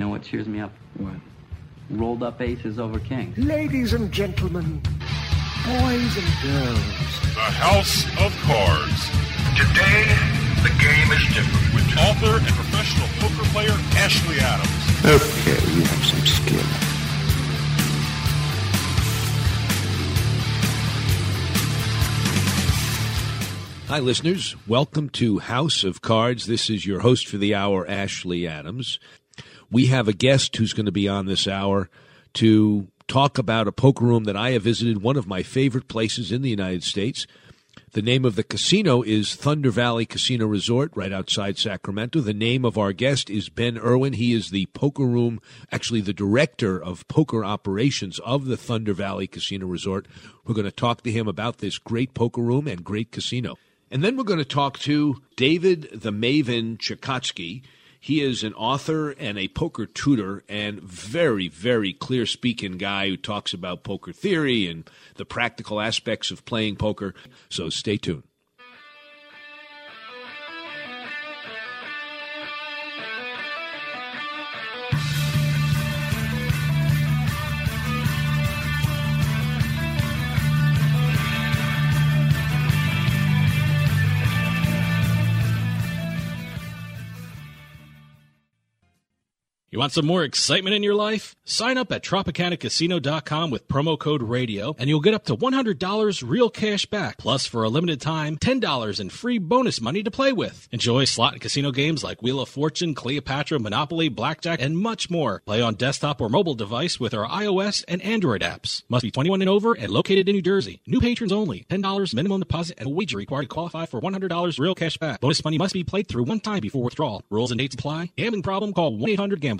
You know what cheers me up? What? Rolled up aces over kings. Ladies and gentlemen, boys and girls. The House of Cards. Today, the game is different. With author and professional poker player Ashley Adams. Okay, you have some skill. Hi, listeners. Welcome to House of Cards. This is your host for the hour, Ashley Adams. We have a guest who's going to be on this hour to talk about a poker room that I have visited, one of my favorite places in the United States. The name of the casino is Thunder Valley Casino Resort, right outside Sacramento. The name of our guest is Ben Erwin. He is the poker room, actually, the director of poker operations of the Thunder Valley Casino Resort. We're going to talk to him about this great poker room and great casino. And then we're going to talk to David the Maven Chicotsky. He is an author and a poker tutor and very, very clear speaking guy who talks about poker theory and the practical aspects of playing poker. So stay tuned. You want some more excitement in your life? Sign up at TropicanaCasino.com with promo code RADIO and you'll get up to $100 real cash back. Plus, for a limited time, $10 in free bonus money to play with. Enjoy slot and casino games like Wheel of Fortune, Cleopatra, Monopoly, Blackjack, and much more. Play on desktop or mobile device with our iOS and Android apps. Must be 21 and over and located in New Jersey. New patrons only. $10 minimum deposit and wager required to qualify for $100 real cash back. Bonus money must be played through one time before withdrawal. Rules and dates apply. Gambling problem? Call 1-800-GAMBLER.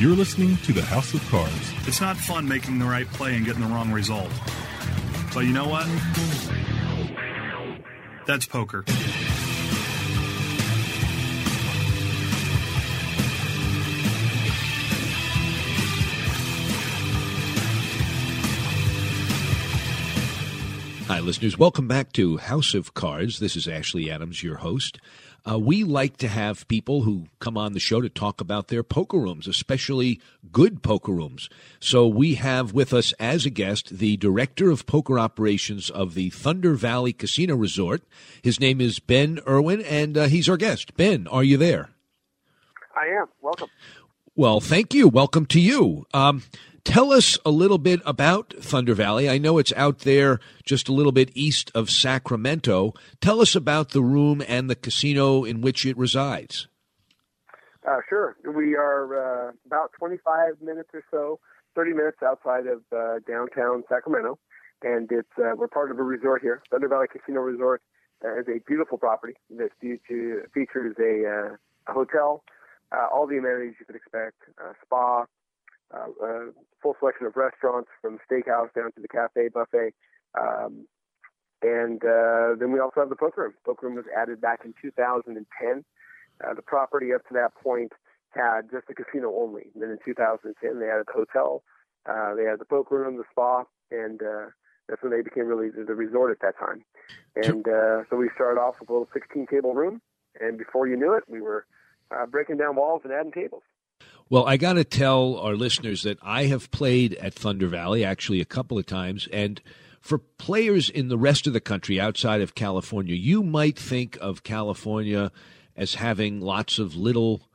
You're listening to the House of Cards. It's not fun making the right play and getting the wrong result. But you know what? That's poker. Hi, listeners. Welcome back to House of Cards. This is Ashley Adams, your host. Uh, we like to have people who come on the show to talk about their poker rooms, especially good poker rooms. So we have with us as a guest the director of poker operations of the Thunder Valley Casino Resort. His name is Ben Erwin, and uh, he's our guest. Ben, are you there? I am. Welcome. Well, thank you. Welcome to you. Um, tell us a little bit about Thunder Valley. I know it's out there just a little bit east of Sacramento. Tell us about the room and the casino in which it resides. Uh, sure. We are uh, about 25 minutes or so, 30 minutes outside of uh, downtown Sacramento, and it's uh, we're part of a resort here. Thunder Valley Casino Resort uh, is a beautiful property that features a, uh, a hotel, all the amenities you could expect, spa, a full selection of restaurants from steakhouse down to the cafe buffet. Um, and uh, then we also have the poker room. Poker room was added back in 2010. Uh, the property up to that point had just the casino only. And then in 2010, they added the hotel, uh, they had the poker room, the spa, and uh, that's when they became really the, the resort at that time. And uh, so we started off with a little 16 table room, and before you knew it, we were uh, breaking down walls and adding tables. Well, I got to tell our listeners that I have played at Thunder Valley actually a couple of times, and for players in the rest of the country outside of California, you might think of California as having lots of little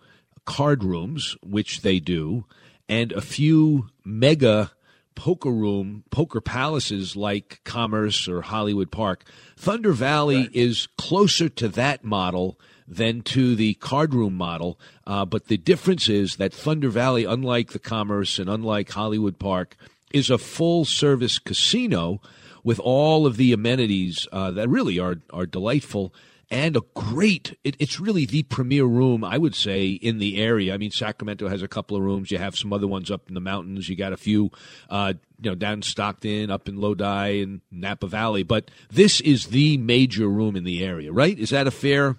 card rooms, which they do, and a few mega poker room, poker palaces like Commerce or Hollywood Park. Thunder Valley right. is closer to that model than to the card room model. Uh, but the difference is that Thunder Valley, unlike the Commerce and unlike Hollywood Park, is a full service casino with all of the amenities uh, that really are are delightful and a great it, it's really the premier room i would say in the area. I mean sacramento has a couple of rooms. You have some other ones up in the mountains. You got a few uh, you know down stockton up in lodi and napa valley. But this is the major room in the area right? Is that a fair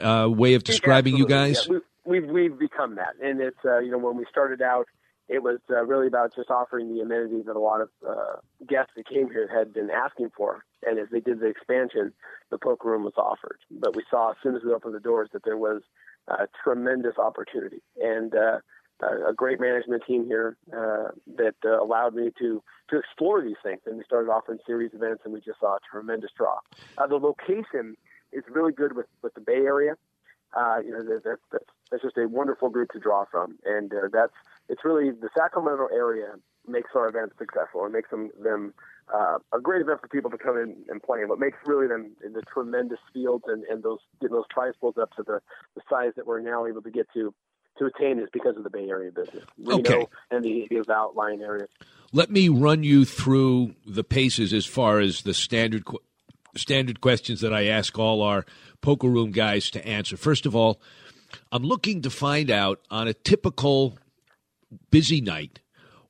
uh, way of describing you guys? Yeah, we've, we've become that, and it's uh, you know when we started out, it was uh, really about just offering the amenities that a lot of uh, guests that came here had been asking for. And as they did the expansion, the poker room was offered. But we saw as soon as we opened the doors that there was a tremendous opportunity and uh, a great management team here uh, that uh, allowed me to to explore these things. And we started offering series events, and we just saw a tremendous draw. Uh, the location is really good with, with the Bay Area. Uh, you know, that, that's, that's just a wonderful group to draw from, and uh, that's it's really the Sacramento area makes our events successful and makes them them uh, a great event for people to come in and play. And what makes really them the tremendous fields and, and those getting those prize pools up to the, the size that we're now able to get to to attain is because of the Bay Area business, Reno okay. and the, the outlying areas. Let me run you through the paces as far as the standard standard questions that I ask all our poker room guys to answer. First of all, I'm looking to find out on a typical busy night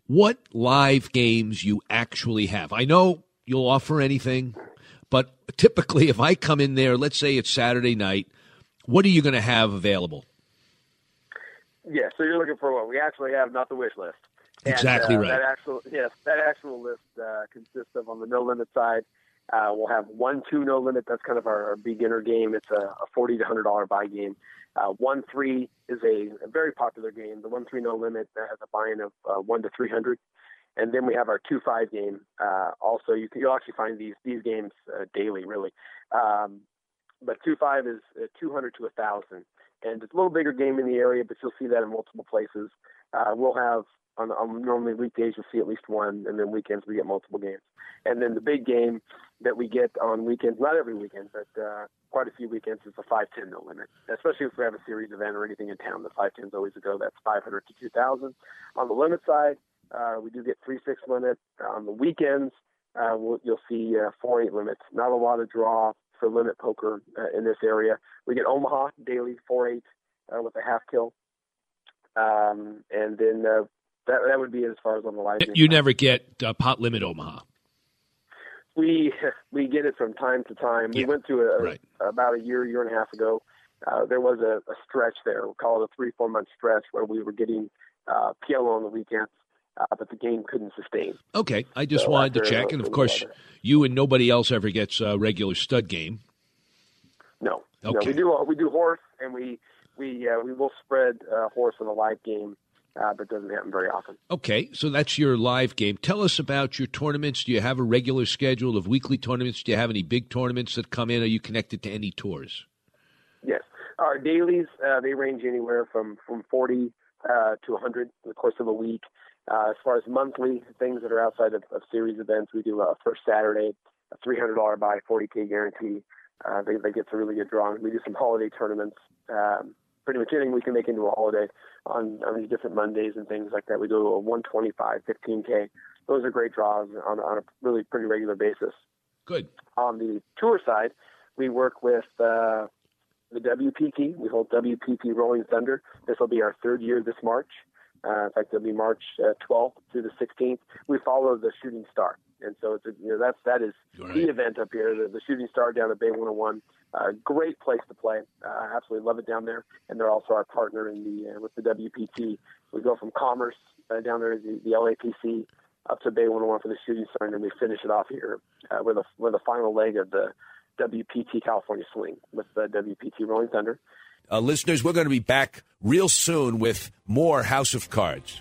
what live games you actually have. I know you'll offer anything, but typically, if I come in there, let's say it's Saturday night, what are you going to have available? Yeah, so you're looking for what we actually have, not the wish list. And, exactly uh, right. That actual yes, that actual list uh, consists of on the no limit side uh, we'll have one two no limit. That's kind of our, our beginner game. It's a, a forty to hundred dollar buy game. Uh, one three is a, a, very popular game. The one three no limit that has a buy-in of uh, one to three hundred, and then we have our two five game. Uh, also, you can, you'll actually find these these games uh, daily, really. Um, but two five is uh, two hundred to a thousand, and it's a little bigger game in the area, but you'll see that in multiple places. we'll have on, on normally weekdays you'll see at least one, and then weekends we get multiple games. And then the big game that we get on weekends, not every weekend, but uh, quite a few weekends, is the 510 no limit. Especially if we have a series event or anything in town, the 510 is always a go. That's 500 to 2,000. On the limit side, uh, we do get three six limit. On the weekends, uh, we'll, you'll see uh, four eight limits. Not a lot of draw for limit poker uh, in this area. We get Omaha daily four eight uh, with a half kill. Um, and then uh, that that would be as far as on the live. You never get uh, pot limit Omaha. We we get it from time to time. Yeah, we went through a, right. about a year, year and a half ago. Uh, there was a, a stretch there, we'll call it a three, four month stretch, where we were getting uh, PLO on the weekends, uh, but the game couldn't sustain. Okay, I just So wanted to check, uh, and of course, weather. you and nobody else ever gets a regular stud game. No, no, Okay. we do we do horse, and we we uh, we will spread uh, horse in a live game, uh, but it doesn't happen very often. Okay, so that's your live game. Tell us about your tournaments. Do you have a regular schedule of weekly tournaments? Do you have any big tournaments that come in? Are you connected to any tours? Yes, our dailies uh, they range anywhere from from 40 uh, to 100 in the course of a week. Uh, as far as monthly things that are outside of, of series events, we do a first Saturday, a $300 buy, 40k guarantee. Uh, they, they get some really good drawings. We do some holiday tournaments. Um, pretty much anything we can make into a holiday on, on these different Mondays and things like that. We do a 125, 15k. Those are great draws on, on a really pretty regular basis. Good. On the tour side, we work with uh, the WPT. We hold WPT Rolling Thunder. This will be our third year this March. Uh, in fact, it'll be March uh, 12th through the 16th. We follow the Shooting Star, and so it's a, you know that's that is the event up here, the, the Shooting Star down at Bay 101. Uh, great place to play. Uh, absolutely love it down there, and they're also our partner in the uh, with the WPT. We go from Commerce uh, down there the, the LAPC up to Bay 101 for the Shooting Star, and we finish it off here uh, with a with a final leg of the WPT California Swing with the WPT Rolling Thunder. Uh, listeners, we're going to be back real soon with more House of Cards.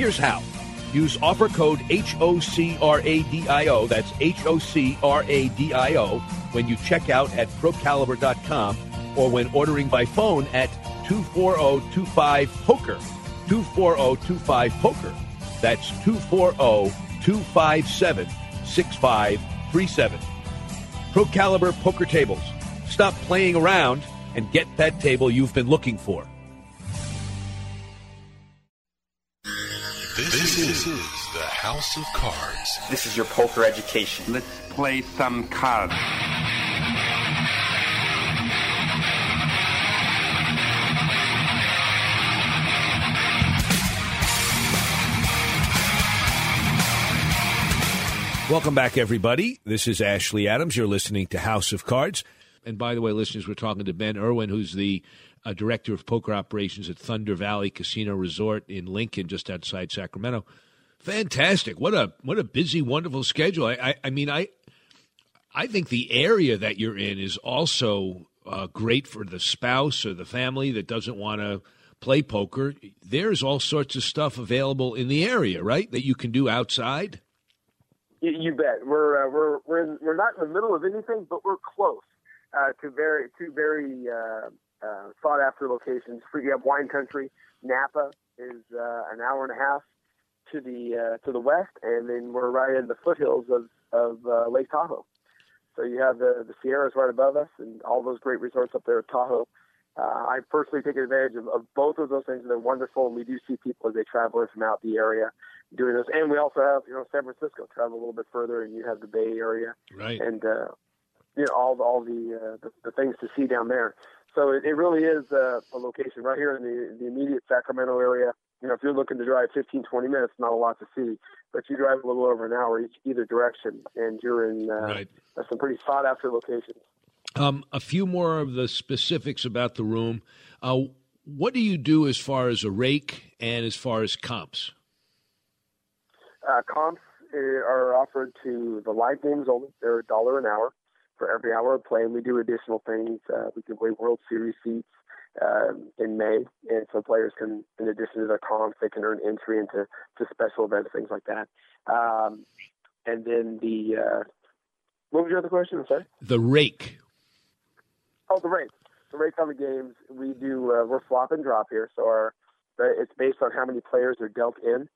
Here's how. Use offer code HOCRADIO, that's HOCRADIO, when you check out at procaliber.com or when ordering by phone at 24025-POKER. 24025-POKER. That's 240-257-6537. Pro Caliber Poker Tables. Stop playing around and get that table you've been looking for. This, is the House of Cards. This is your poker education. Let's play some cards. Welcome back, everybody. This is Ashley Adams. You're listening to House of Cards. And by the way, listeners, we're talking to Ben Erwin, who's the uh, director of poker operations at Thunder Valley Casino Resort in Lincoln, just outside Sacramento. Fantastic! What a what a busy, wonderful schedule. I I, I mean, I I think the area that you're in is also uh, great for the spouse or the family that doesn't want to play poker. There's all sorts of stuff available in the area, right? That you can do outside. You, you bet. We're uh, we're we're in, we're not in the middle of anything, but we're close uh, to very two very uh, sought after locations. You have wine country. Napa is uh, an hour and a half to the uh, to the west, and then we're right in the foothills of of uh, Lake Tahoe. So you have the the Sierras right above us, and all those great resorts up there at Tahoe. Uh, I personally take advantage of, of both of those things, and they're wonderful. And we do see people as they travel in from out the area doing this, and we also have you know San Francisco travel a little bit further, and you have the Bay Area, right? And uh, you know all all the, uh, the the things to see down there. So it, it really is uh, a location right here in the the immediate Sacramento area. You know, if you're looking to drive 15, 20 minutes, not a lot to see, but you drive a little over an hour each either direction, and you're in uh, Right. some pretty sought after locations. Um, a few more of the specifics about the room. Uh, what do you do as far as a rake and as far as comps? Uh, comps uh, are offered to the live games only. They're a dollar an hour for every hour of play, and we do additional things. Uh, we give away World Series seats um, in May, and so players can, in addition to their comps, they can earn entry into to special events, things like that. Um, and then the uh, what was your other question? I'm sorry. The rake. Oh, the rake. The rake on the games we do. Uh, we're flop and drop here, so our it's based on how many players are dealt in,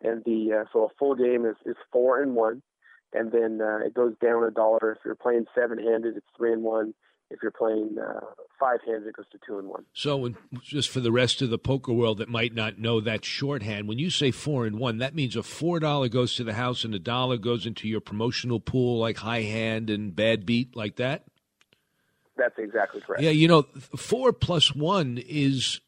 and the uh, so a full game is, is four and one, and then uh, it goes down a dollar if you're playing seven handed. It's three and one. if you're playing uh, five hands, it goes to two and one. So, when, just for the rest of the poker world that might not know that shorthand, when you say four and one, that means a four dollar goes to the house and a dollar goes into your promotional pool, like high hand and bad beat, like that. That's exactly correct. Yeah, you know, four plus one is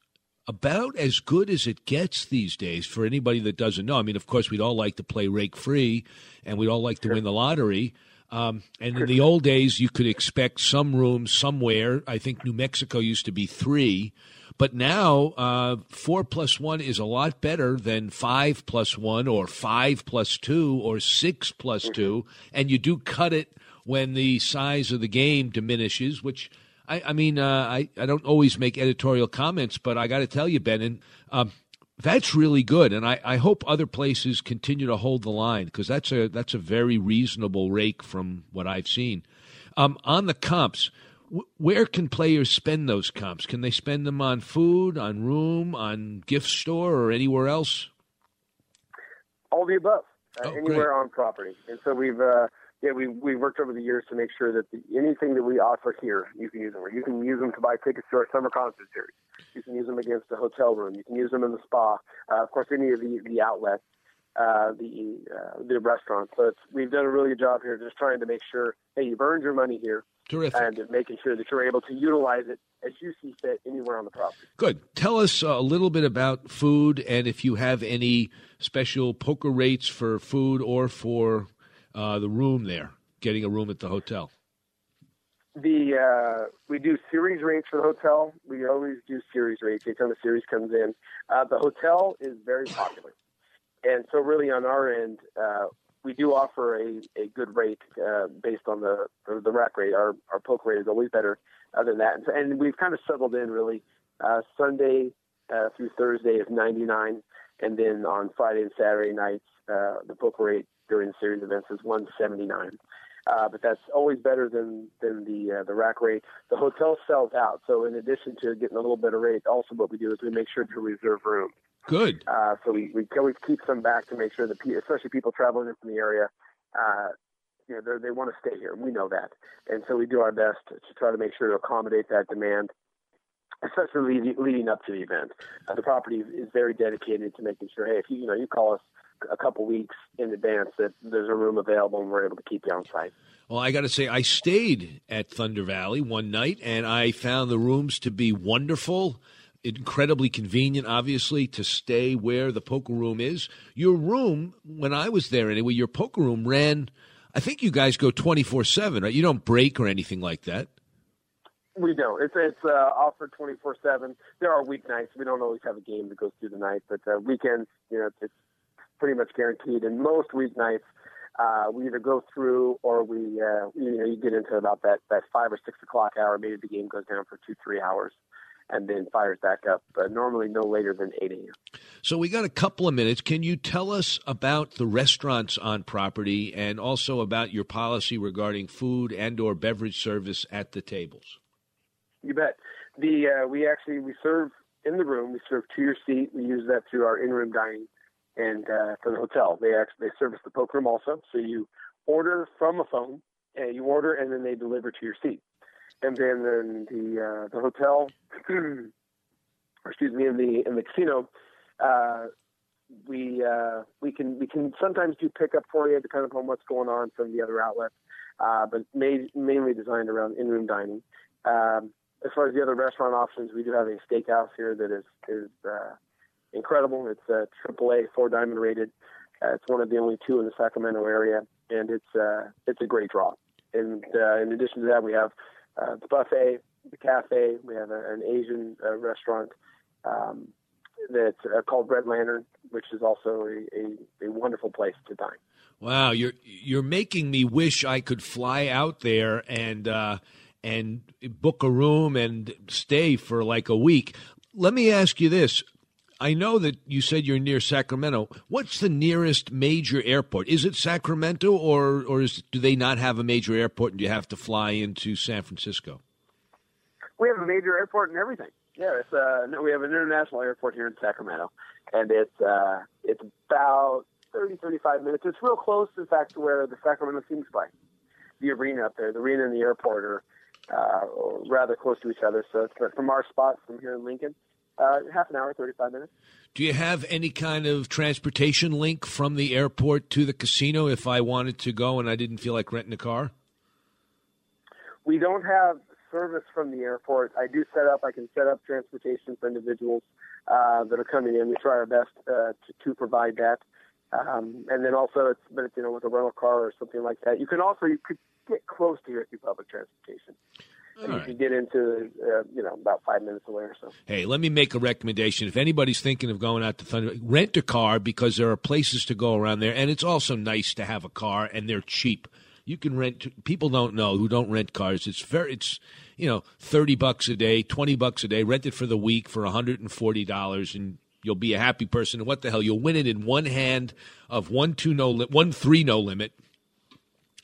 about as good as it gets these days for anybody that doesn't know. I mean, of course, we'd all like to play rake free, and we'd all like to win the lottery. Um, and in the old days, you could expect some room somewhere. I think New Mexico used to be three. But now, uh, four plus one is a lot better than five plus one or five plus two or six plus two. And you do cut it when the size of the game diminishes, which I, I mean, uh, I, I don't always make editorial comments, but I got to tell you, Ben, and um, that's really good. And I, I hope other places continue to hold the line because that's a that's a very reasonable rake from what I've seen. Um, on the comps, w- where can players spend those comps? Can they spend them on food, on room, on gift store, or anywhere else? All the above, uh, Oh, anywhere great. on property. And so we've uh, yeah we we've worked over the years to make sure that the, anything that we offer here you can use them. You can use them to buy tickets to our summer concert series. You can use them against a hotel room. You can use them in the spa. Uh, of course, any of the the outlets, uh, the uh, the restaurants. So it's, we've done a really good job here, just trying to make sure hey you've earned your money here. Terrific. And making sure that you're able to utilize it as you see fit anywhere on the property. Good. Tell us a little bit about food and if you have any special poker rates for food or for uh, the room there, getting a room at the hotel. The uh, we do series rates for the hotel. We always do series rates anytime the series comes in. Uh, the hotel is very popular, and so really on our end, uh, we do offer a, a good rate uh, based on the, the rack rate. Our our poker rate is always better uh, than that, and, we've kind of settled in really. Uh, Sunday through Thursday is 99, and then on Friday and Saturday nights, uh, the poker rate during series events is 179. Uh, but that's always better than than the uh, the rack rate. The hotel sells out, so in addition to getting a little better rate, also what we do is we make sure to reserve room. Good. Uh, so we we always keep some back to make sure that, pe- especially people traveling in from the area, uh, you know, they're- want to stay here. We know that, and so we do our best to try to make sure to accommodate that demand, especially leading, leading up to the event. Uh, the property is very dedicated to making sure, hey, if you you know you call us a couple weeks in advance, that there's a room available and we're able to keep you on site. Well, I got to say, I stayed at Thunder Valley one night, and I found the rooms to be wonderful, incredibly convenient, obviously, to stay where the poker room is. Your room, when I was there anyway, your poker room ran. I think you guys go twenty four seven, right? You don't break or anything like that. We don't. It's it's uh, offered twenty four seven. There are weeknights. We don't always have a game that goes through the night, but uh, weekends, you know, it's, it's pretty much guaranteed. And most weeknights, uh, we either go through or we, uh, you know, you get into about that that five or six o'clock hour. Maybe the game goes down for two three hours, and then fires back up. But normally no later than eight a.m. So we got a couple of minutes. Can you tell us about the restaurants on property and also about your policy regarding food and or beverage service at the tables? You bet. The uh, we actually we serve in the room. We serve to your seat. We use that through our in-room dining, and uh, for the hotel, they actually they service the poker room also. So you order from a phone, and you order, and then they deliver to your seat. And then in the uh, the hotel, excuse me, in the in the casino, uh, we uh, we can we can sometimes do pickup for you, depending upon what's going on from the other outlets. Uh, but made, mainly designed around in-room dining. Um, as far as the other restaurant options, we do have a steakhouse here that is is uh, incredible. It's uh, AAA, four diamond rated. Uh, it's one of the only two in the Sacramento area, and it's uh, it's a great draw. And uh, in addition to that, we have uh, the buffet, the cafe. We have a, an Asian uh, restaurant um, that's uh, called Red Lantern, which is also a, a, a wonderful place to dine. Wow, you're you're making me wish I could fly out there and uh, and book a room and stay for like a week. Let me ask you this. I know that you said you're near Sacramento. What's the nearest major airport? Is it Sacramento or or is, do they not have a major airport and you have to fly into San Francisco? We have a major airport and everything. Yeah, it's uh, no, we have an international airport here in Sacramento, and it's uh, it's about 30, 35 minutes. It's real close, in fact, to where the Sacramento Kings play. The arena up there, the arena and the airport are uh, rather close to each other. So it's from our spot from here in Lincoln, uh, half an hour, 35 minutes. Do you have any kind of transportation link from the airport to the casino if I wanted to go and I didn't feel like renting a car? We don't have service from the airport. I do set up. I can set up transportation for individuals uh, that are coming in. We try our best uh, to, to provide that. Um, and then also, it's but you know with a rental car or something like that. You can also you could get close to here through public transportation. And you can get into uh, you know about five minutes away or so. Hey, let me make a recommendation. If anybody's thinking of going out to Thunder, rent a car because there are places to go around there, and it's also nice to have a car, and they're cheap. You can rent. People don't know who don't rent cars. It's very. It's you know thirty bucks a day, twenty bucks a day. Rent it for the week for hundred and forty dollars, and you'll be a happy person. And what the hell, you'll win it in one hand of one two no li- one three no limit.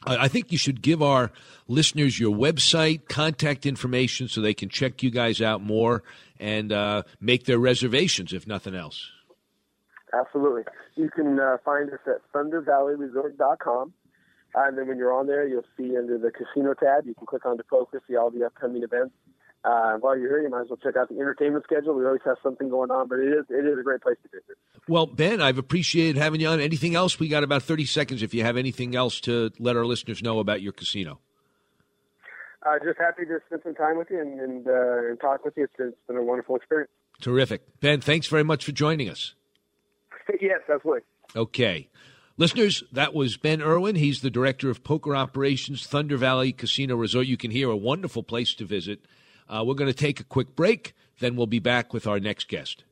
I think you should give our listeners your website, contact information, so they can check you guys out more and uh, make their reservations, if nothing else. Absolutely. You can uh, find us at thundervalleyresort.com. And then when you're on there, you'll see under the casino tab, you can click on the poker, see all the upcoming events. Uh, while you're here, you might as well check out the entertainment schedule. We always have something going on, but it is it is a great place to visit. Well, Ben, I've appreciated having you on. Anything else? We got about 30 seconds if you have anything else to let our listeners know about your casino. Uh, just happy to spend some time with you and and, uh, and talk with you. It's been, it's been a wonderful experience. Terrific. Ben, thanks very much for joining us. yes, absolutely. Okay. Listeners, that was Ben Erwin. He's the director of poker operations, Thunder Valley Casino Resort. You can hear a wonderful place to visit. Uh, we're going to take a quick break, then we'll be back with our next guest.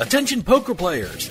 Attention poker players!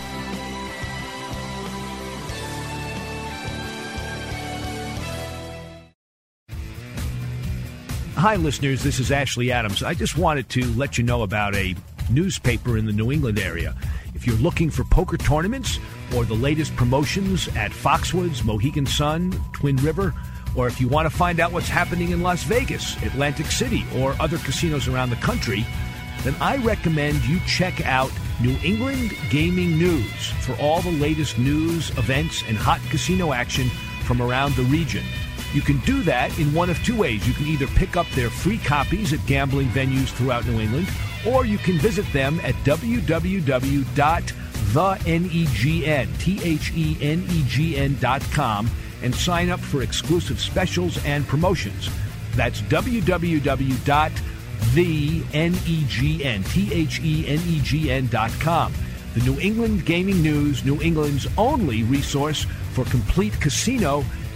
Hi, listeners. This is Ashley Adams. I just wanted to let you know about a newspaper in the New England area. If you're looking for poker tournaments or the latest promotions at Foxwoods, Mohegan Sun, Twin River, or if you want to find out what's happening in Las Vegas, Atlantic City, or other casinos around the country, then I recommend you check out New England Gaming News for all the latest news, events, and hot casino action from around the region. You can do that in one of two ways. You can either pick up their free copies at gambling venues throughout New England, or you can visit them at www.thenegn.com and sign up for exclusive specials and promotions. That's www.thenegn.com. The New England Gaming News, New England's only resource for complete casino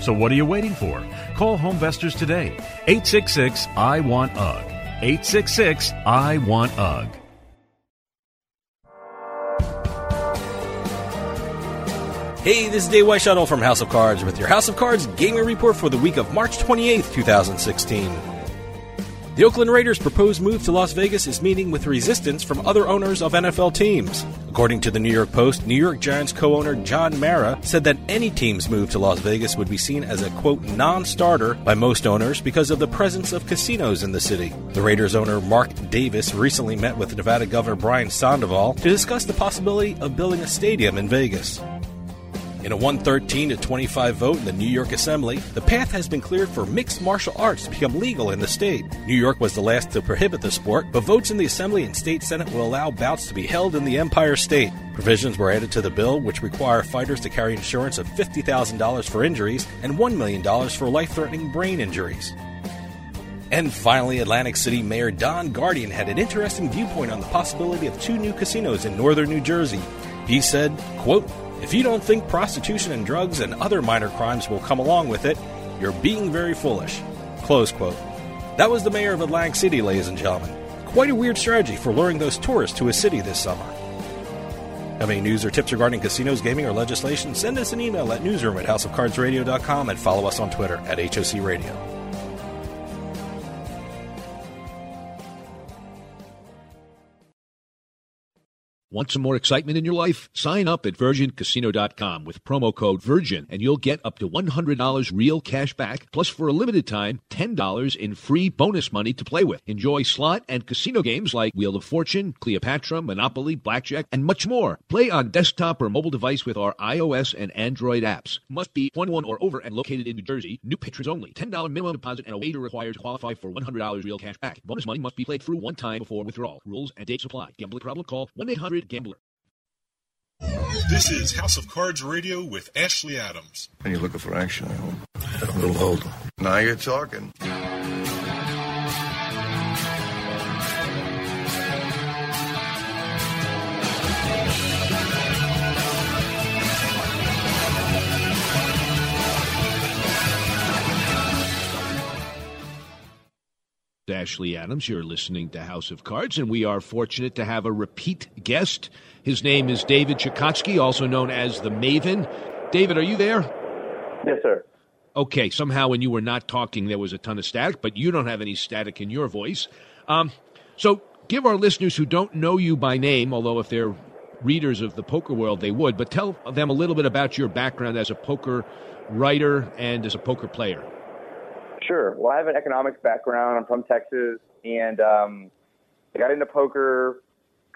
So what are you waiting for? Call Homevestors today. 866 I Want UGG. 866 I Want UGG. Hey, this is Dave Weishuttle from House of Cards with your House of Cards gaming report for the week of March 28th, 2016. The Oakland Raiders' proposed move to Las Vegas is meeting with resistance from other owners of NFL teams. According to the New York Post, New York Giants co owner John Mara said that any team's move to Las Vegas would be seen as a quote non starter by most owners because of the presence of casinos in the city. The Raiders owner Mark Davis recently met with Nevada Governor Brian Sandoval to discuss the possibility of building a stadium in Vegas. In a 113 to 25 vote in the New York Assembly, the path has been cleared for mixed martial arts to become legal in the state. New York was the last to prohibit the sport, but votes in the Assembly and State Senate will allow bouts to be held in the Empire State. Provisions were added to the bill which require fighters to carry insurance of $50,000 for injuries and $1 million for life threatening brain injuries. And finally, Atlantic City Mayor Don Guardian had an interesting viewpoint on the possibility of two new casinos in northern New Jersey. He said, quote, if you don't think prostitution and drugs and other minor crimes will come along with it, you're being very foolish. Close quote. That was the mayor of Atlantic City, ladies and gentlemen. Quite a weird strategy for luring those tourists to a city this summer. Have any news or tips regarding casinos, gaming, or legislation? Send us an email at newsroom at houseofcardsradio.com and follow us on Twitter at HOC Radio. Want some more excitement in your life? Sign up at VirginCasino.com with promo code VIRGIN and you'll get up to $100 real cash back, plus for a limited time, $10 in free bonus money to play with. Enjoy slot and casino games like Wheel of Fortune, Cleopatra, Monopoly, Blackjack, and much more. Play on desktop or mobile device with our iOS and Android apps. Must be 21 or over and located in New Jersey. New patrons only. $10 minimum deposit and a wager required to qualify for $100 real cash back. Bonus money must be played through one time before withdrawal. Rules and dates apply. Gambling problem? Call 1-800 Gambler. This is House of Cards Radio with Ashley Adams. And you're looking for action, I hope. A little older. Now you're talking. Ashley Adams. You're listening to House of Cards, and we are fortunate to have a repeat guest. His name is David Chicotsky, also known as the Maven. David, are you there? Yes, sir. Okay, somehow when you were not talking, there was a ton of static, but you don't have any static in your voice. Um, so give our listeners who don't know you by name, although if they're readers of the poker world, they would. But tell them a little bit about your background as a poker writer and as a poker player. Sure. Well, I have an economics background. I'm from Texas, and um, I got into poker.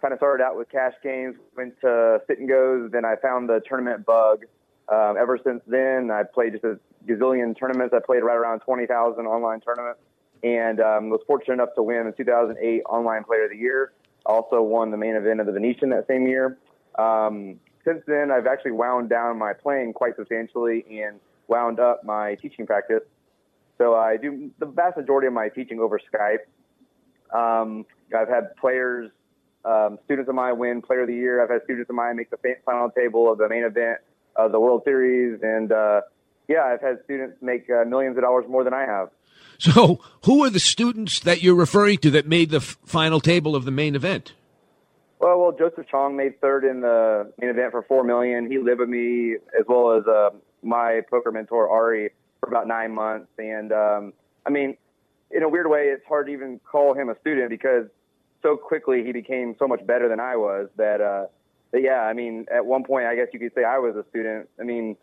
Kind of started out with cash games, went to sit and goes. Then I found the tournament bug. Um, ever since then, I played just a gazillion tournaments. I played right around 20,000 online tournaments, and um, was fortunate enough to win the 2008 Online Player of the Year. Also won the main event of the Venetian that same year. Um, since then, I've actually wound down my playing quite substantially and wound up my teaching practice. So I do the vast majority of my teaching over Skype. Um, I've had players, um, students of mine win Player of the Year. I've had students of mine make the final table of the main event of the World Series, and uh, yeah, I've had students make uh, millions of dollars more than I have. So, who are the students that you're referring to that made the f- final table of the main event? Well, well, Joseph Cheong made third in the main event for four million. He lived with me as well as uh, my poker mentor Ari for about nine months, and um, I mean, in a weird way, it's hard to even call him a student because so quickly he became so much better than I was that, uh, that yeah, I mean, at one point, I guess you could say I was a student. I mean,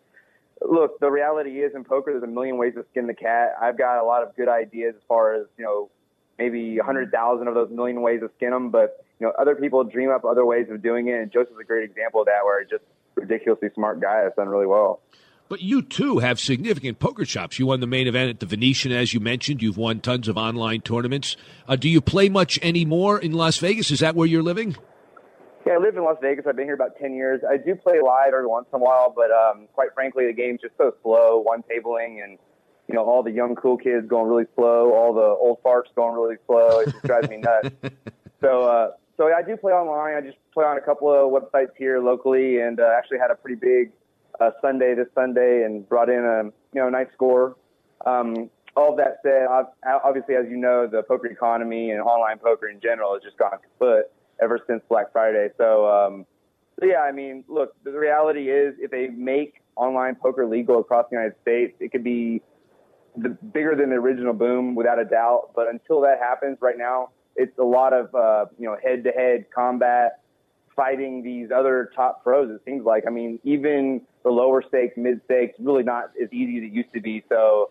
look, the reality is in poker, there's a million ways to skin the cat. I've got a lot of good ideas as far as, you know, maybe a hundred thousand of those million ways to skin them, but, you know, other people dream up other ways of doing it. And Joseph's a great example of that, where just ridiculously smart guy that's done really well. But you too have significant poker chops. You won the main event at the Venetian, as you mentioned. You've won tons of online tournaments. Uh, do you play much anymore in Las Vegas? Is that where you're living? Yeah, I live in Las Vegas. I've been here about 10 years. I do play live every once in a while, but um, quite frankly, the game's just so slow, one tabling, and you know all the young cool kids going really slow, all the old farts going really slow. It just drives me nuts. So, uh, so I do play online. I just play on a couple of websites here locally, and uh, actually had a pretty big uh, Sunday this Sunday and brought in a you know nice score. Um, all that said, obviously, as you know, the poker economy and online poker in general has just gone kaput ever since Black Friday. So, um, so yeah, I mean, look, the reality is if they make online poker legal across the United States, it could be the, bigger than the original boom without a doubt. But until that happens, right now, it's a lot of uh, you know head-to-head combat fighting these other top pros. It seems like. I mean, even the lower stakes, mid stakes, really not as easy as it used to be. So,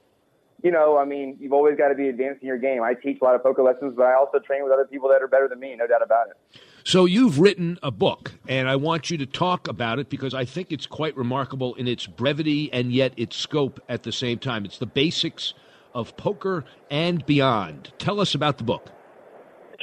you know, I mean, you've always got to be advancing your game. I teach a lot of poker lessons, but I also train with other people that are better than me, no doubt about it. So you've written a book, and I want you to talk about it because I think it's quite remarkable in its brevity and yet its scope at the same time. It's the basics of poker and beyond. Tell us about the book.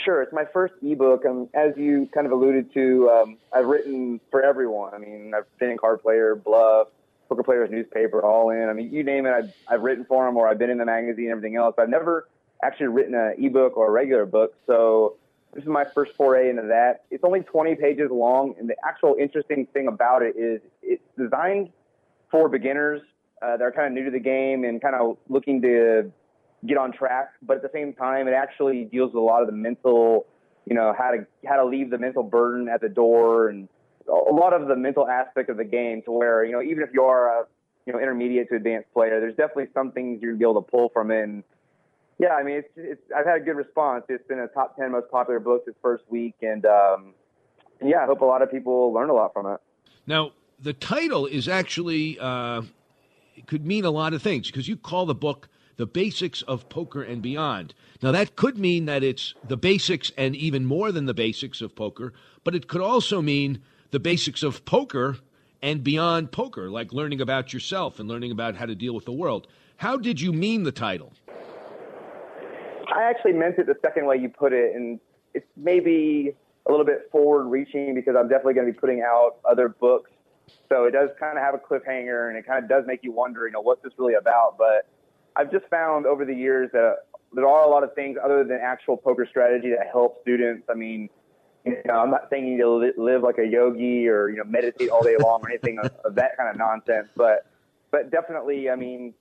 Sure, it's my first ebook. Um, as you kind of alluded to, um, I've written for everyone. I mean, I've been in Card Player, Bluff, Poker Players newspaper, All In. I mean, you name it, I've, I've written for them, or I've been in the magazine, and everything else. I've never actually written an ebook or a regular book, so this is my first foray into that. It's only 20 pages long, and the actual interesting thing about it is it's designed for beginners uh, that are kind of new to the game and kind of looking to get on track. But at the same time, it actually deals with a lot of the mental, you know, how to how to leave the mental burden at the door and a lot of the mental aspect of the game to where you know even if you are a you know intermediate to advanced player, there's definitely some things you're gonna be able to pull from it. And yeah, I mean, it's, it's I've had a good response. It's been a top ten most popular book this first week, and um, yeah, I hope a lot of people learn a lot from it. Now, the title is actually uh, could mean a lot of things because you call the book the basics of poker and beyond. Now, that could mean that it's the basics and even more than the basics of poker, but it could also mean the basics of poker and beyond poker, like learning about yourself and learning about how to deal with the world. How did you mean the title? I actually meant it the second way you put it, and it's maybe a little bit forward reaching because I'm definitely going to be putting out other books. So it does kind of have a cliffhanger and it kind of does make you wonder, you know, what's this really about? But I've just found over the years that there are a lot of things other than actual poker strategy that help students. I mean, you know, I'm not saying you need to live like a yogi or you know meditate all day long or anything of, of that kind of nonsense, but but definitely, I mean,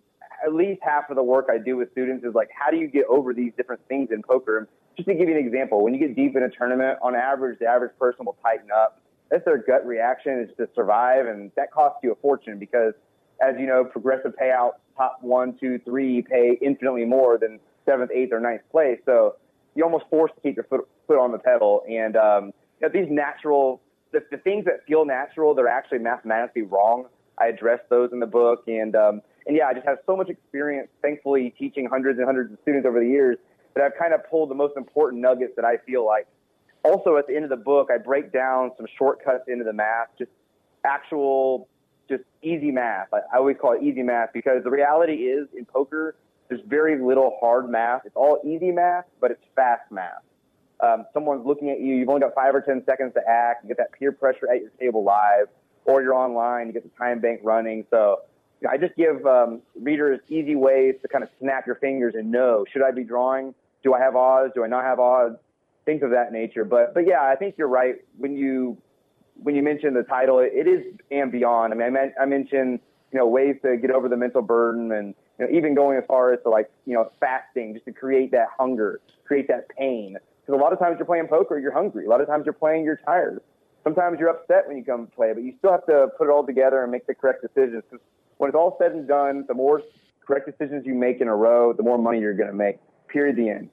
at least half of the work I do with students is like, how do you get over these different things in poker? Just to give you an example, when you get deep in a tournament, on average, the average person will tighten up. That's their gut reaction is to survive, and that costs you a fortune because, as you know, progressive payouts top one, two, three pay infinitely more than seventh, eighth, or ninth place. So you're almost forced to keep your foot, foot on the pedal. And um, you know, these natural the, the things that feel natural, they're actually mathematically wrong. I address those in the book, and um, and yeah, I just have so much experience, thankfully, teaching hundreds and hundreds of students over the years that I've kind of pulled the most important nuggets that I feel like. Also, at the end of the book, I break down some shortcuts into the math, just actual, just easy math. I, I always call it easy math because the reality is in poker, there's very little hard math. It's all easy math, but it's fast math. Um, someone's looking at you. You've only got five or ten seconds to act. You get that peer pressure at your table live, or you're online. You get the time bank running. So you know, I just give um, readers easy ways to kind of snap your fingers and know: should I be drawing? Do I have odds? Do I not have odds? Things of that nature. But but yeah, I think you're right when you when you mention the title. It, it is and beyond. I mean, I, meant, I mentioned you know ways to get over the mental burden and you know, even going as far as to like you know fasting just to create that hunger, create that pain because a lot of times you're playing poker, you're hungry. A lot of times you're playing, you're tired. Sometimes you're upset when you come play, but you still have to put it all together and make the correct decisions. Because when it's all said and done, the more correct decisions you make in a row, the more money you're going to make. Period. The end.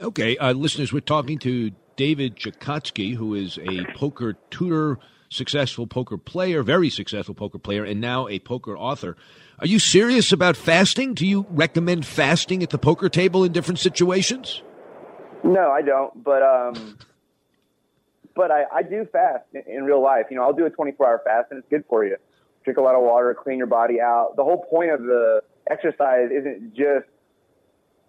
Okay, uh, listeners, we're talking to David Chicotsky, who is a poker tutor, successful poker player, very successful poker player, and now a poker author. Are you serious about fasting? Do you recommend fasting at the poker table in different situations? No, I don't. But um, but I, I do fast in, in real life. You know, I'll do a 24 hour fast, and it's good for you. Drink a lot of water, clean your body out. The whole point of the exercise isn't just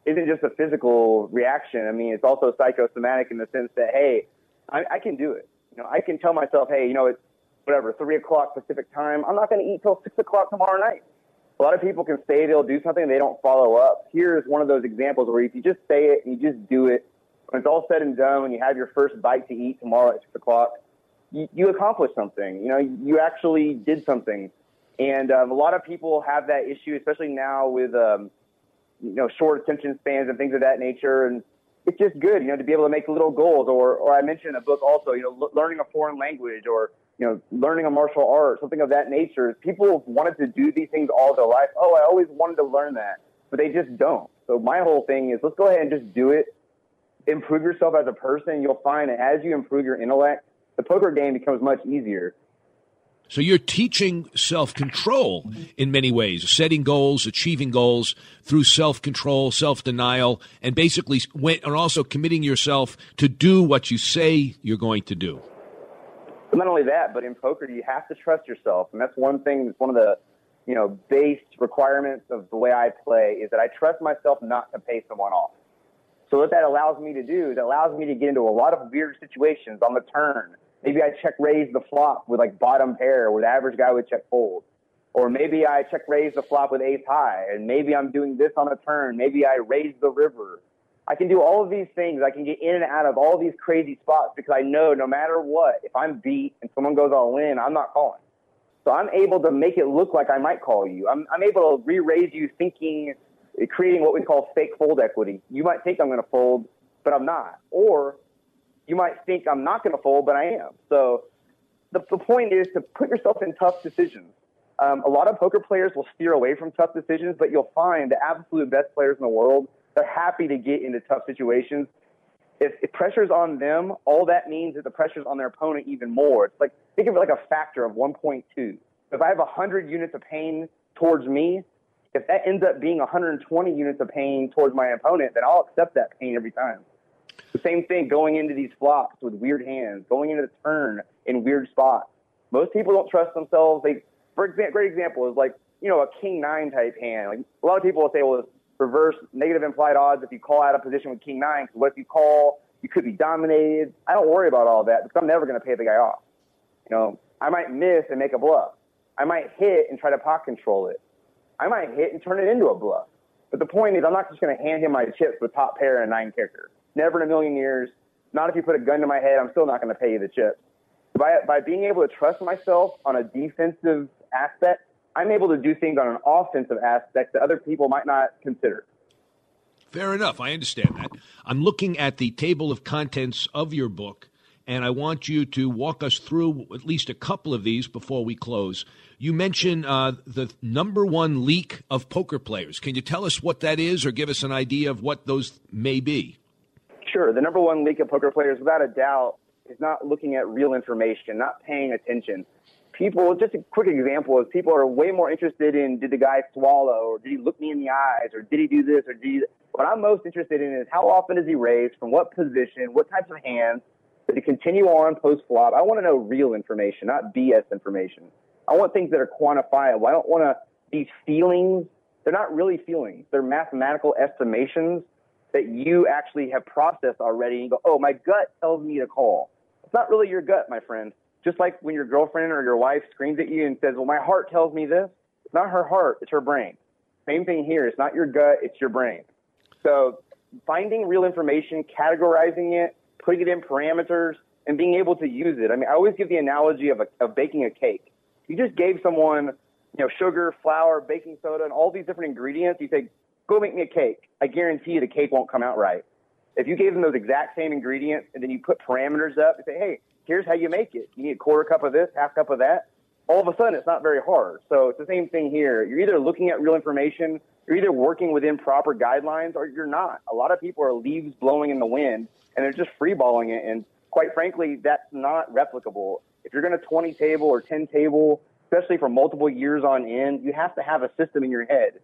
isn't just a physical reaction. I mean, it's also psychosomatic in the sense that hey, I, I can do it. You know, I can tell myself, hey, you know, it's whatever three o'clock Pacific time. I'm not going to eat till six o'clock tomorrow night. A lot of people can say they'll do something they don't follow up. Here's one of those examples where if you just say it and you just do it, when it's all said and done, when you have your first bite to eat tomorrow at six o'clock, you, you accomplished something. You know, you actually did something. And um, a lot of people have that issue, especially now with, um, you know, short attention spans and things of that nature. And it's just good, you know, to be able to make little goals. Or, or I mentioned in a book also, you know, l- learning a foreign language or, you know, learning a martial art, something of that nature. People wanted to do these things all their life. Oh, I always wanted to learn that, but they just don't. So my whole thing is let's go ahead and just do it improve yourself as a person, you'll find that as you improve your intellect, the poker game becomes much easier. So you're teaching self-control in many ways, setting goals, achieving goals through self-control, self-denial, and basically and also committing yourself to do what you say you're going to do. Not only that, but in poker you have to trust yourself, and that's one thing. That's one of the you know base requirements of the way I play is that I trust myself not to pay someone off. So what that allows me to do is it allows me to get into a lot of weird situations on the turn. Maybe I check raise the flop with like bottom pair where the average guy would check fold. Or maybe I check raise the flop with ace high and maybe I'm doing this on a turn. Maybe I raise the river. I can do all of these things. I can get in and out of all these crazy spots because I know no matter what, if I'm beat and someone goes all in, I'm not calling. So I'm able to make it look like I might call you. I'm, I'm able to re-raise you thinking creating what we call fake fold equity. You might think I'm going to fold, but I'm not. Or you might think I'm not going to fold, but I am. So the, the point is to put yourself in tough decisions. Um, a lot of poker players will steer away from tough decisions, but you'll find the absolute best players in the world, they're happy to get into tough situations. If, if pressure's on them, all that means is the pressure's on their opponent even more. It's like, think of it like a factor of 1.2. If I have 100 units of pain towards me, if that ends up being 120 units of pain towards my opponent, then I'll accept that pain every time. Same thing going into these flops with weird hands, going into the turn in weird spots. Most people don't trust themselves. They, for example, great example is like you know a king nine type hand. Like a lot of people will say, well, reverse negative implied odds if you call out a position with king nine. Because what if you call? You could be dominated. I don't worry about all that because I'm never going to pay the guy off. You know, I might miss and make a bluff. I might hit and try to pot control it. I might hit and turn it into a bluff. But the point is, I'm not just going to hand him my chips with top pair and nine kicker. Never in a million years. Not if you put a gun to my head, I'm still not going to pay you the chips. By, by being able to trust myself on a defensive aspect, I'm able to do things on an offensive aspect that other people might not consider. Fair enough. I understand that. I'm looking at the table of contents of your book, and I want you to walk us through at least a couple of these before we close. You mentioned uh, the number one leak of poker players. Can you tell us what that is or give us an idea of what those may be? Sure. The number one leak of poker players, without a doubt, is not looking at real information, not paying attention. People, just a quick example is people are way more interested in did the guy swallow or did he look me in the eyes or did he do this or did he. What I'm most interested in is how often does he raise, from what position, what types of hands, he continue on post flop? I want to know real information, not BS information. I want things that are quantifiable. I don't want to these feelings. They're not really feelings. They're mathematical estimations that you actually have processed already. And go, oh, my gut tells me to call. It's not really your gut, my friend. Just like when your girlfriend or your wife screams at you and says, well, my heart tells me this. It's not her heart. It's her brain. Same thing here. It's not your gut. It's your brain. So finding real information, categorizing it, putting it in parameters, and being able to use it. I mean, I always give the analogy of, a, of baking a cake. You just gave someone, you know, sugar, flour, baking soda, and all these different ingredients. You say, go make me a cake. I guarantee you the cake won't come out right. If you gave them those exact same ingredients and then you put parameters up and say, hey, here's how you make it. You need a quarter cup of this, half cup of that. All of a sudden, it's not very hard. So it's the same thing here. You're either looking at real information, you're either working within proper guidelines, or you're not. A lot of people are leaves blowing in the wind and they're just freeballing it. And quite frankly, that's not replicable. If you're going to 20 table or 10 table, especially for multiple years on end, you have to have a system in your head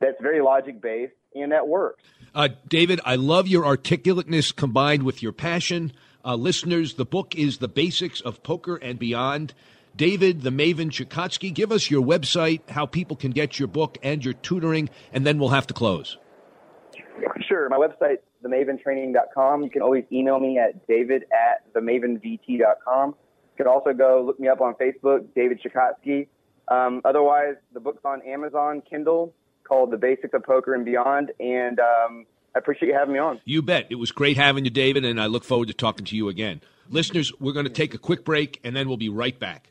that's very logic based and that works. Uh, David, I love your articulateness combined with your passion. Uh, listeners, the book is The Basics of Poker and Beyond. David, the Maven Chicotsky, give us your website, how people can get your book and your tutoring, and then we'll have to close. Sure. My website, themaventraining.com. You can always email me at david at themavenvt.com. You can also go look me up on Facebook, David Chicotsky. Um, otherwise, the book's on Amazon, Kindle, called The Basics of Poker and Beyond. And um, I appreciate you having me on. You bet. It was great having you, David, and I look forward to talking to you again. Listeners, we're going to take a quick break, and then we'll be right back.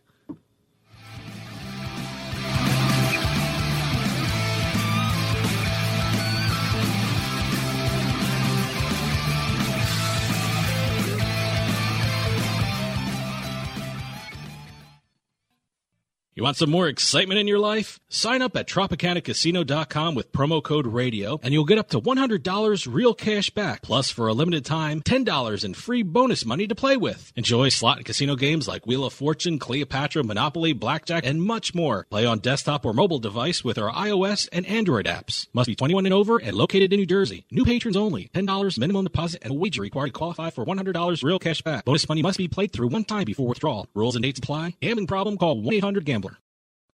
You want some more excitement in your life? Sign up at TropicanaCasino.com with promo code RADIO and you'll get up to $100 real cash back. Plus, for a limited time, $10 in free bonus money to play with. Enjoy slot and casino games like Wheel of Fortune, Cleopatra, Monopoly, Blackjack, and much more. Play on desktop or mobile device with our iOS and Android apps. Must be 21 and over and located in New Jersey. New patrons only. $10 minimum deposit and wager required to qualify for $100 real cash back. Bonus money must be played through one time before withdrawal. Rules and dates apply. Gambling problem? Call 1-800-GAMBLER.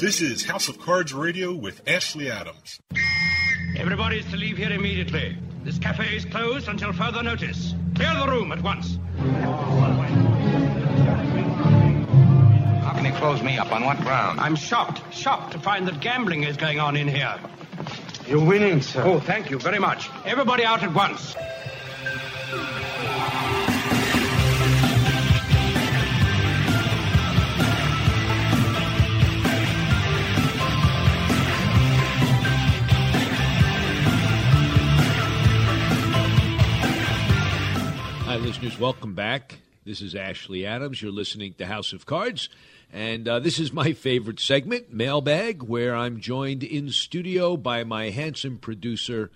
This is House of Cards Radio with Ashley Adams. Everybody is to leave here immediately. This cafe is closed until further notice. Clear the room at once. How can he close me up? On what ground? I'm shocked, shocked to find that gambling is going on in here. You're winning, sir. Oh, thank you very much. Everybody out at once. Listeners. Welcome back. This is Ashley Adams. You're listening to House of Cards. And uh, this is my favorite segment, Mailbag, where I'm joined in studio by my handsome producer,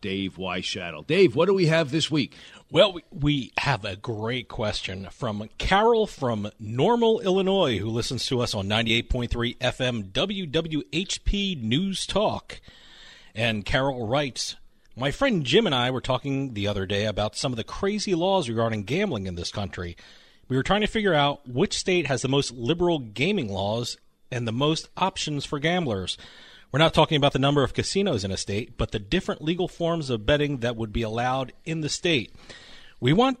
Dave Weishattle. Dave, what do we have this week? Well, we- we have a great question from Carol from Normal, Illinois, who listens to us on 98.3 FM WWHP News Talk. And Carol writes My friend Jim and I were talking the other day about some of the crazy laws regarding gambling in this country. We were trying to figure out which state has the most liberal gaming laws and the most options for gamblers. We're not talking about the number of casinos in a state, but the different legal forms of betting that would be allowed in the state. We want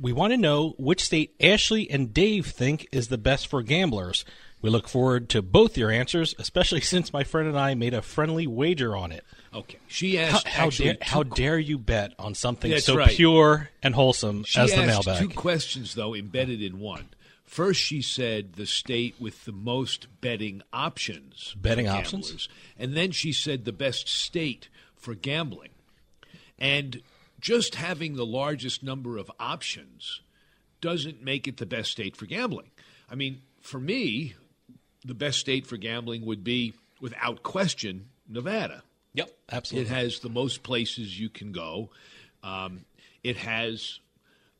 we want to know which state Ashley and Dave think is the best for gamblers. We look forward to both your answers, especially since my friend and I made a friendly wager on it. Okay. She asked how, actually dare, how dare you bet on something so right. pure and wholesome She as the asked mailbag? two questions, though, embedded in one. First, she said the state with the most betting options. Betting options? And then she said the best state for gambling. And just having the largest number of options doesn't make it the best state for gambling. I mean, for me, the best state for gambling would be, without question, Nevada. Yep, absolutely. It has the most places you can go. Um, it has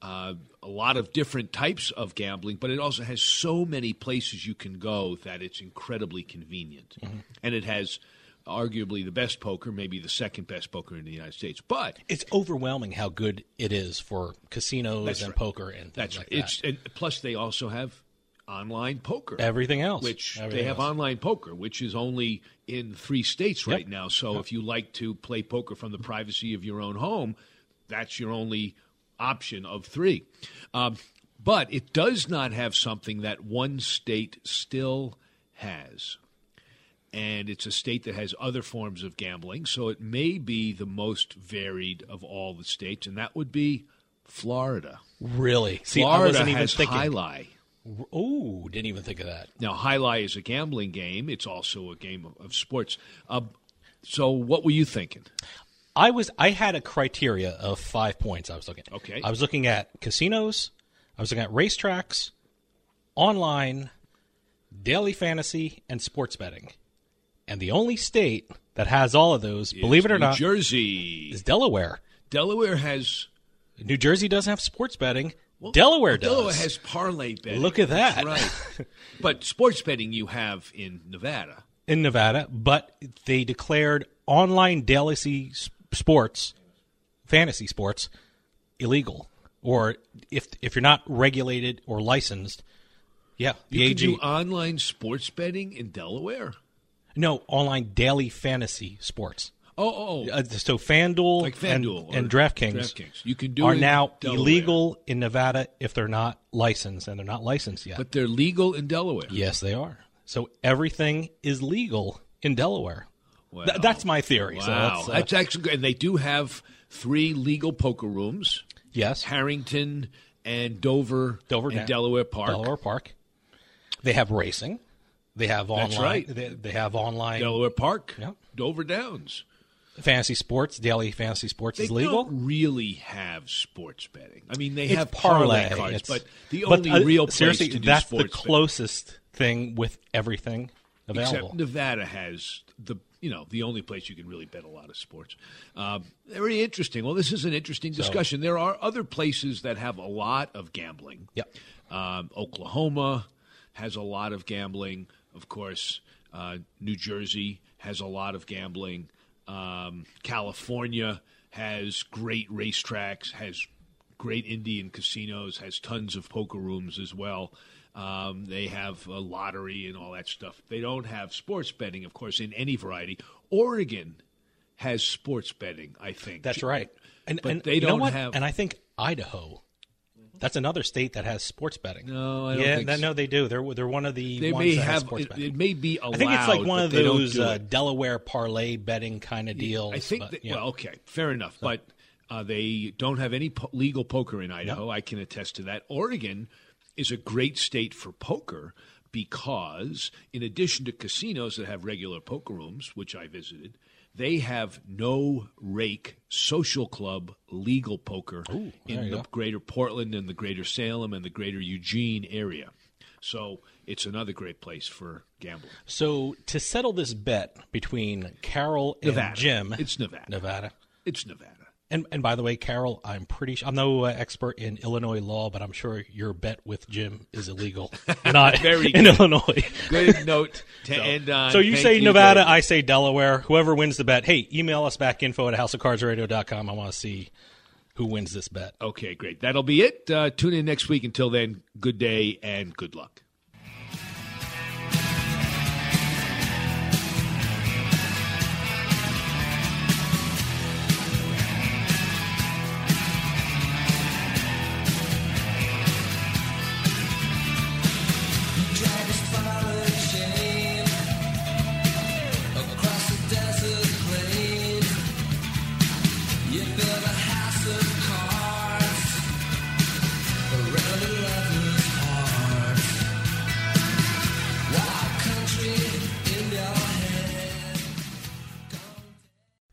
uh, a lot of different types of gambling, but it also has so many places you can go that it's incredibly convenient. Mm-hmm. And it has arguably the best poker, maybe the second best poker in the United States. But it's overwhelming how good it is for casinos and right. poker and things that's like right. It's that. and plus they also have online poker. Everything else. Which they have else. online poker, which is only in three states Yep. right now. So if you like to play poker from the privacy of your own home, that's your only option of three. Um, but it does not have something that one state still has. And it's a state that has other forms of gambling, so it may be the most varied of all the states, and that would be Florida. Really? See, I Florida wasn't even has thinking. jai alai. Oh, didn't even think of that. Now, jai alai is a gambling game. It's also a game of, of sports. Uh, so, what were you thinking? I was I had a criteria of five points. I was looking. Okay. I was looking at casinos. I was looking at racetracks, online, daily fantasy, and sports betting. And the only state that has all of those, believe it or not New not, Jersey is Delaware. Delaware has. New Jersey doesn't have sports betting. Delaware does. Delaware has parlay betting. Look at That's that. right. but sports betting you have in Nevada. in Nevada, but they declared online daily sports, fantasy sports, illegal. Or if if you're not regulated or licensed, yeah, the You AG. can do online sports betting in Delaware. no, online daily fantasy sports. Oh, oh, oh. Uh, so FanDuel, Like FanDuel and, and DraftKings, DraftKings. You can do are now Delaware. illegal in Nevada if they're not licensed, and they're not licensed yet. but they're legal in Delaware. yes, they are. So everything is legal in Delaware. Wow. Th- that's my theory. So Wow, that's, uh, that's actually good. And they do have three legal poker rooms: yes, Harrington and Dover, Dover and Delaware Park. Delaware Park. They have racing. They have online. That's right. They, they have online Delaware Park, Yep. Dover Downs. Fantasy sports. Daily fantasy sports They is legal. don't really have sports betting. I mean, they It's have parlay, parlay. cards, but the but, only uh, real place seriously, that's the sports betting- closest thing with everything available. Except Nevada has the you know the only place you can really bet a lot of sports. Uh, very interesting. Well, this is an interesting discussion. there are other places that have a lot of gambling. Yep. Um, Oklahoma has a lot of gambling. Of course, uh, New Jersey has a lot of gambling. Um, California has great racetracks, has great Indian casinos, has tons of poker rooms as well. Um, they have a lottery and all that stuff. They don't have sports betting, of course, in any variety. Oregon has sports betting, I think. That's right. And, but and they don't have. And I think Idaho. That's another state that has sports betting. No, I don't yeah, think that- so. no, they do. They're they're one of the They ones may that have. sports It, betting. it may be allowed. I think it's like one of those do uh. Delaware parlay betting kind of deals. I think. but, that, yeah. Well, okay, fair enough. But uh, they don't have any po- legal poker in Idaho. I can attest to that. Oregon is a great state for poker because, in addition to casinos that have regular poker rooms, which I visited, they have no rake social club legal poker there in the go. greater Portland and the greater Salem and the greater Eugene area. So it's another great place for gambling. So to settle this bet between Carol and Nevada. Jim, It's Nevada. Nevada. It's Nevada. And and by the way, Carol, I'm pretty sure I'm no uh, expert in Illinois law, but I'm sure your bet with Jim is illegal. Not Very in good. Illinois. Good note to So- end on. So you Thank say Nevada, David. I say Delaware. Whoever wins the bet, hey, email us back info at houseofcardsradio.com. I want to see who wins this bet. Okay, great. That'll be it. Uh, tune in next week. Until then, good day and good luck.